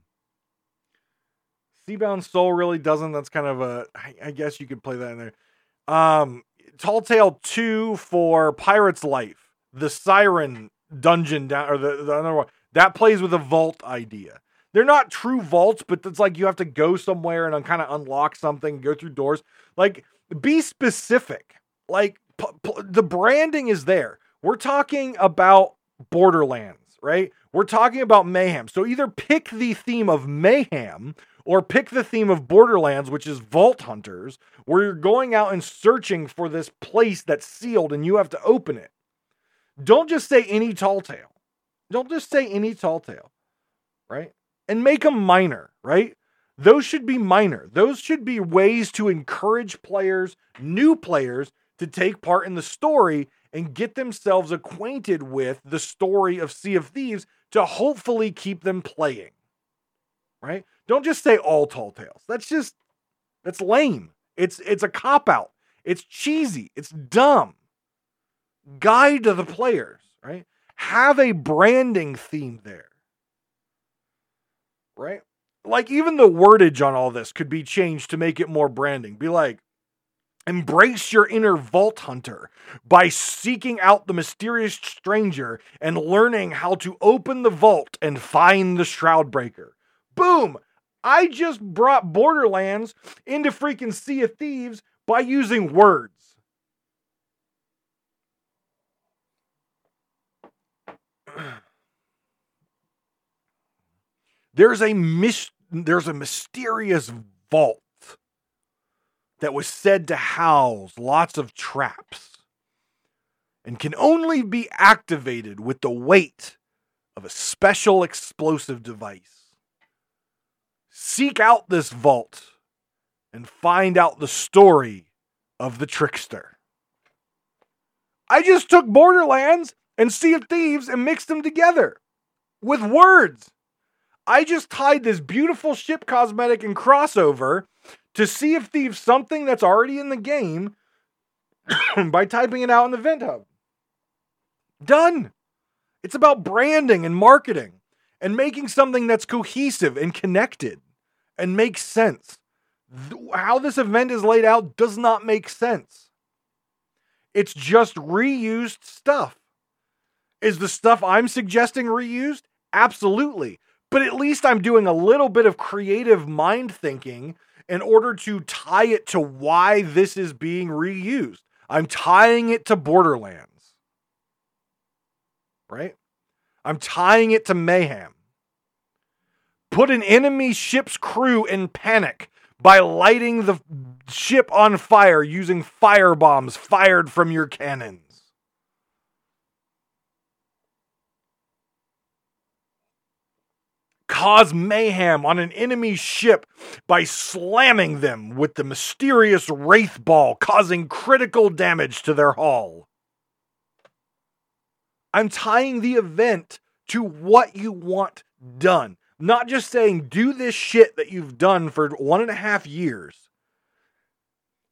Seabound Soul really doesn't. That's kind of a. I, I guess you could play that in there. Um, Tall Tale 2 for Pirate's Life, the Siren dungeon down, or the, the other one, that plays with a vault idea. They're not true vaults, but it's like you have to go somewhere and kind of unlock something, go through doors. Like, be specific. Like, p- p- the branding is there. We're talking about Borderlands, right? We're talking about mayhem. So either pick the theme of mayhem or pick the theme of Borderlands, which is Vault Hunters, where you're going out and searching for this place that's sealed and you have to open it. Don't just say any tall tale. Don't just say any tall tale, right? And make them minor, right? Those should be minor. Those should be ways to encourage players, new players, to take part in the story and get themselves acquainted with the story of Sea of Thieves to hopefully keep them playing. Right? Don't just say all tall tales. That's just that's lame. It's it's a cop out. It's cheesy. It's dumb. Guide to the players, right? Have a branding theme there. Right? Like even the wordage on all this could be changed to make it more branding. Be like Embrace your inner vault hunter by seeking out the mysterious stranger and learning how to open the vault and find the shroud breaker. Boom! I just brought Borderlands into freaking Sea of Thieves by using words. There's a mis- there's a mysterious vault that was said to house lots of traps and can only be activated with the weight of a special explosive device. Seek out this vault and find out the story of the trickster. I just took Borderlands and Sea of Thieves and mixed them together with words. I just tied this beautiful ship cosmetic and crossover to Sea of Thieves something that's already in the game by typing it out in the Event Hub. Done. It's about branding and marketing and making something that's cohesive and connected and makes sense. How this event is laid out does not make sense. It's just reused stuff. Is the stuff I'm suggesting reused? Absolutely. But at least I'm doing a little bit of creative mind thinking in order to tie it to why this is being reused. I'm tying it to Borderlands. Right? I'm tying it to Mayhem. Put an enemy ship's crew in panic by lighting the ship on fire using fire bombs fired from your cannons. Cause mayhem on an enemy ship by slamming them with the mysterious Wraith Ball, causing critical damage to their hull. I'm tying the event to what you want done, not just saying, do this shit that you've done for one and a half years.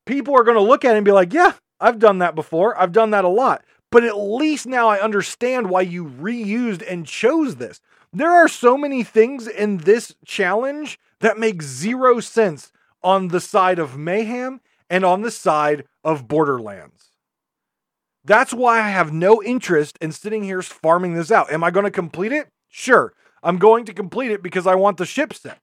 People are going to look at it and be like, yeah, I've done that before. I've done that a lot. But at least now I understand why you reused and chose this. There are so many things in this challenge that make zero sense on the side of Mayhem and on the side of Borderlands. That's why I have no interest in sitting here farming this out. Am I going to complete it? Sure. I'm going to complete it because I want the ship set.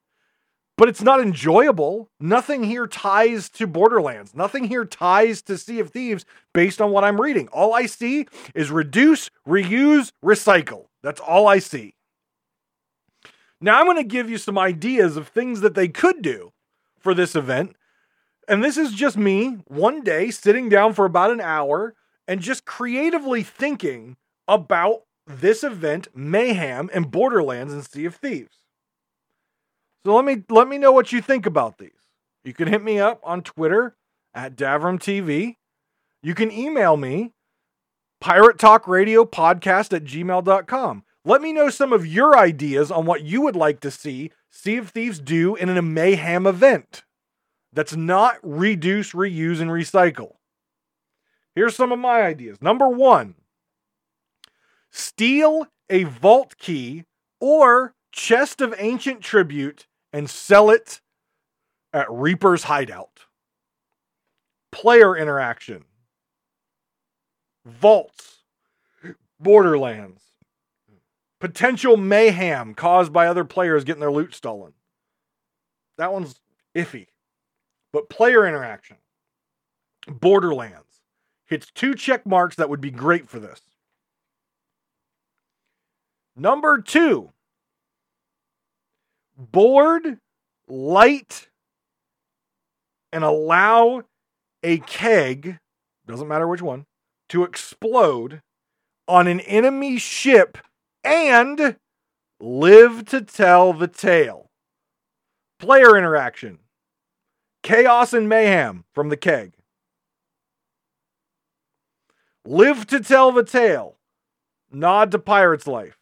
but it's not enjoyable. Nothing here ties to Borderlands. Nothing here ties to Sea of Thieves based on what I'm reading. All I see is reduce, reuse, recycle. That's all I see. Now, I'm going to give you some ideas of things that they could do for this event. And this is just me one day sitting down for about an hour and just creatively thinking about this event, Mayhem, and Borderlands and Sea of Thieves. So let me let me know what you think about these. You can hit me up on Twitter at Davrim TV. You can email me, Pirate Talk Radio Podcast at gmail.com. Let me know some of your ideas on what you would like to see Sea of Thieves do in a mayhem event that's not reduce, reuse, and recycle. Here's some of my ideas. Number one, steal a vault key or chest of ancient tribute and sell it at Reaper's Hideout. Player interaction, vaults, Borderlands, potential mayhem caused by other players getting their loot stolen. That one's iffy. But player interaction, Borderlands, hits two check marks that would be great for this. Number two, board, light, and allow a keg, doesn't matter which one, to explode on an enemy ship and live to tell the tale. Player interaction, chaos and mayhem from the keg. Live to tell the tale, nod to Pirate's life.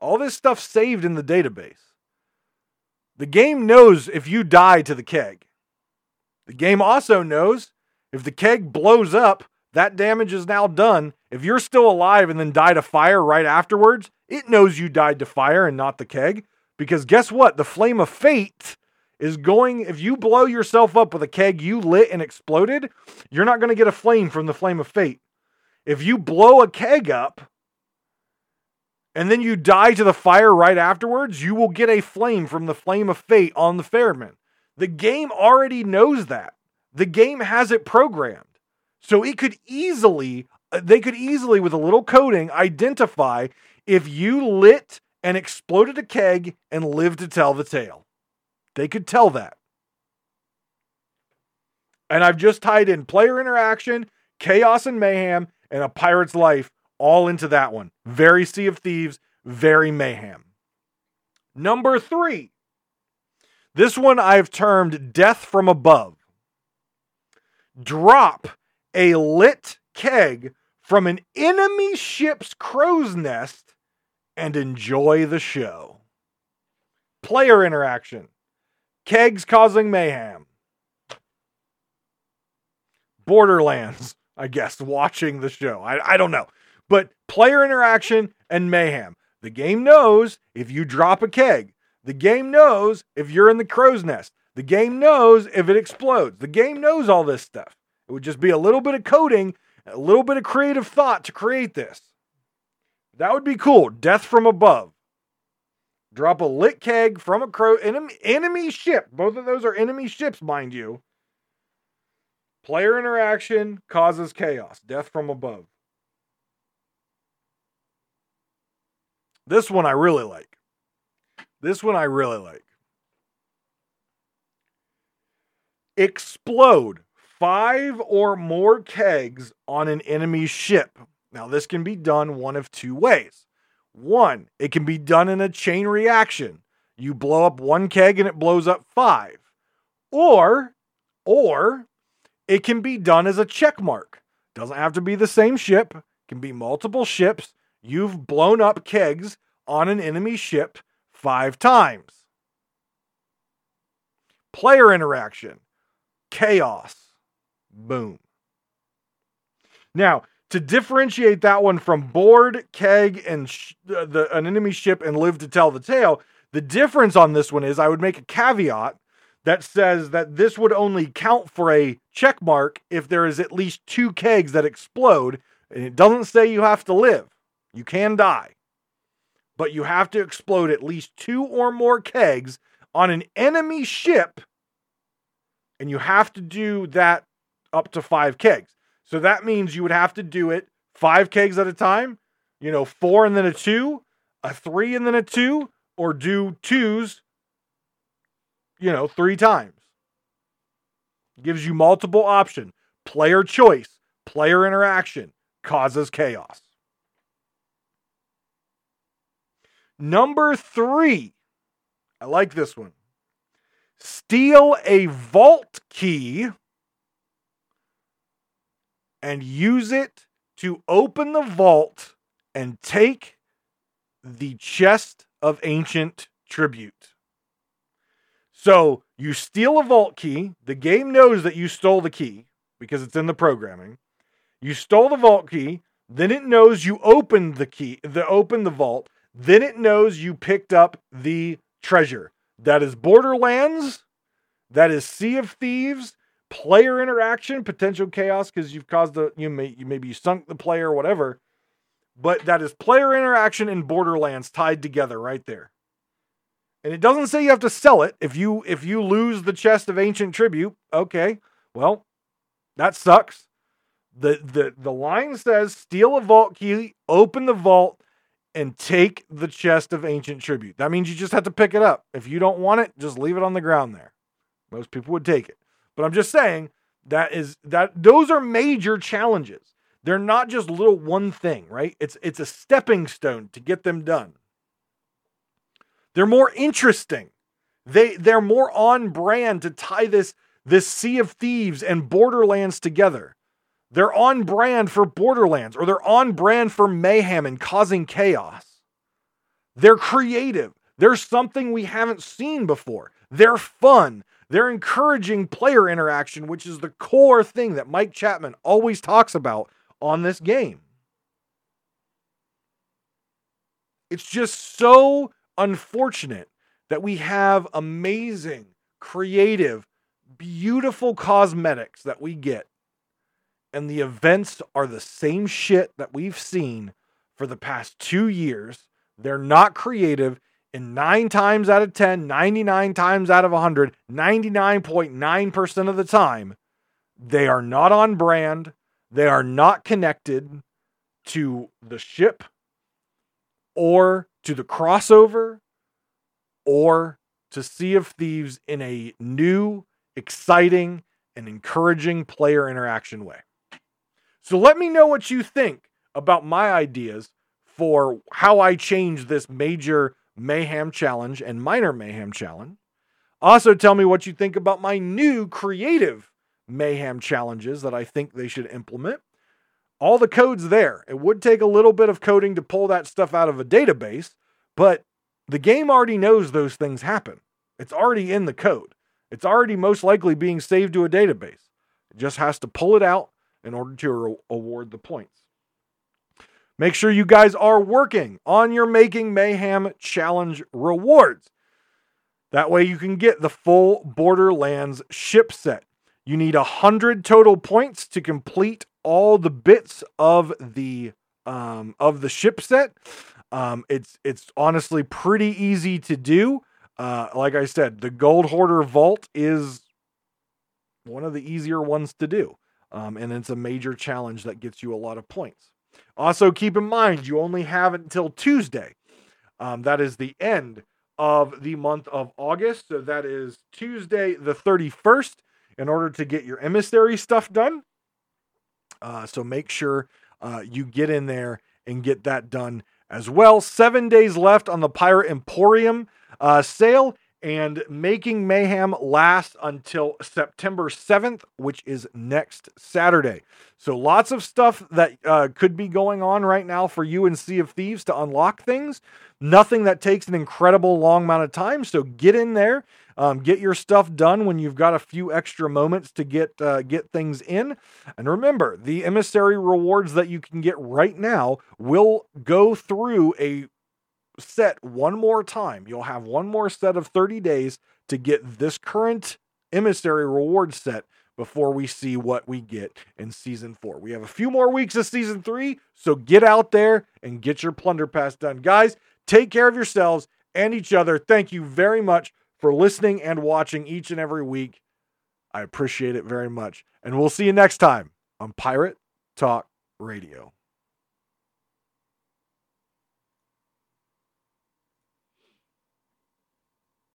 All this stuff saved in the database. The game knows if you die to the keg. The game also knows if the keg blows up, that damage is now done. If you're still alive and then die to fire right afterwards, it knows you died to fire and not the keg. Because guess what? The flame of fate is going, if you blow yourself up with a keg you lit and exploded, you're not going to get a flame from the flame of fate. If you blow a keg up and then you die to the fire right afterwards, you will get a flame from the flame of fate on the Ferryman. The game already knows that. The game has it programmed. So it could easily, uh, they could easily, with a little coding, identify if you lit and exploded a keg and lived to tell the tale. They could tell that. And I've just tied in player interaction, chaos and mayhem, and a pirate's life all into that one. Very Sea of Thieves, very mayhem. Number three. This one I've termed Death from Above. Drop a lit keg from an enemy ship's crow's nest and enjoy the show. Player interaction. Kegs causing mayhem. Borderlands, I guess, watching the show. I, I don't know but player interaction and mayhem. The game knows if you drop a keg. The game knows if you're in the crow's nest. The game knows if it explodes. The game knows all this stuff. It would just be a little bit of coding, a little bit of creative thought to create this. That would be cool. Death from above. Drop a lit keg from a crow enemy, enemy ship. Both of those are enemy ships, mind you. Player interaction causes chaos. Death from above. This one I really like. This one I really like. Explode five or more kegs on an enemy ship. Now, this can be done one of two ways. One, it can be done in a chain reaction. You blow up one keg and it blows up five. Or, or it can be done as a check mark. Doesn't have to be the same ship, can be multiple ships You've blown up kegs on an enemy ship five times. Player interaction, chaos, boom. Now, to differentiate that one from board, keg, and sh- uh, the, an enemy ship and live to tell the tale, the difference on this one is I would make a caveat that says that this would only count for a check mark if there is at least two kegs that explode And it doesn't say you have to live. You can die. But you have to explode at least two or more kegs on an enemy ship. And you have to do that up to five kegs. So that means you would have to do it five kegs at a time, you know, four and then a two, a three and then a two, or do twos, you know, three times. Gives you multiple option, player choice, player interaction, causes chaos. Number three, I like this one. Steal a vault key and use it to open the vault and take the chest of ancient tribute. So you steal a vault key. The game knows that you stole the key because it's in the programming. You stole the vault key. Then it knows you opened the key, the opened the vault. Then it knows you picked up the treasure. That is Borderlands. That is Sea of Thieves. Player interaction, potential chaos because you've caused the you may you maybe you sunk the player, or whatever. But that is player interaction and Borderlands tied together right there. And it doesn't say you have to sell it. If you if you lose the chest of ancient tribute, okay, well, that sucks. The the the line says steal a vault key, open the vault, and take the chest of ancient tribute. That means you just have to pick it up. If you don't want it, just leave it on the ground there. Most people would take it. But I'm just saying that is that those are major challenges. They're not just little one thing, right? It's it's a stepping stone to get them done. They're more interesting. They they're more on brand to tie this this Sea of Thieves and Borderlands together. They're on brand for Borderlands or they're on brand for mayhem and causing chaos. They're creative. There's something we haven't seen before. They're fun. They're encouraging player interaction, which is the core thing that Mike Chapman always talks about on this game. It's just so unfortunate that we have amazing, creative, beautiful cosmetics that we get and the events are the same shit that we've seen for the past two years. They're not creative. And nine times out of 10, 99 times out of 100, 99.9% of the time, they are not on brand. They are not connected to the ship or to the crossover or to Sea of Thieves in a new, exciting, and encouraging player interaction way. So let me know what you think about my ideas for how I change this major mayhem challenge and minor mayhem challenge. Also, tell me what you think about my new creative mayhem challenges that I think they should implement. All the code's there. It would take a little bit of coding to pull that stuff out of a database, but the game already knows those things happen. It's already in the code. It's already most likely being saved to a database. It just has to pull it out in order to award the points. Make sure you guys are working on your Making Mayhem Challenge rewards. That way you can get the full Borderlands ship set. You need 100 total points to complete all the bits of the um, of the ship set. Um, it's it's honestly pretty easy to do. Uh, like I said, the Gold Hoarder Vault is one of the easier ones to do. Um, and it's a major challenge that gets you a lot of points. Also, keep in mind you only have until Tuesday. Um, that is the end of the month of August. So that is Tuesday, the 31st, in order to get your emissary stuff done. Uh, so make sure uh, you get in there and get that done as well. Seven days left on the Pirate Emporium uh, sale and making mayhem last until September 7th, which is next Saturday. So lots of stuff that uh, could be going on right now for you in Sea of Thieves to unlock things. Nothing that takes an incredible long amount of time. So get in there, um, get your stuff done when you've got a few extra moments to get uh, get things in. And remember, the emissary rewards that you can get right now will go through a set one more time. You'll have one more set of 30 days to get this current emissary reward set before we see what we get in season four. We have a few more weeks of season three, so get out there and get your plunder pass done. Guys, take care of yourselves and each other. Thank you very much for listening and watching each and every week. I appreciate it very much. And we'll see you next time on Pirate Talk Radio.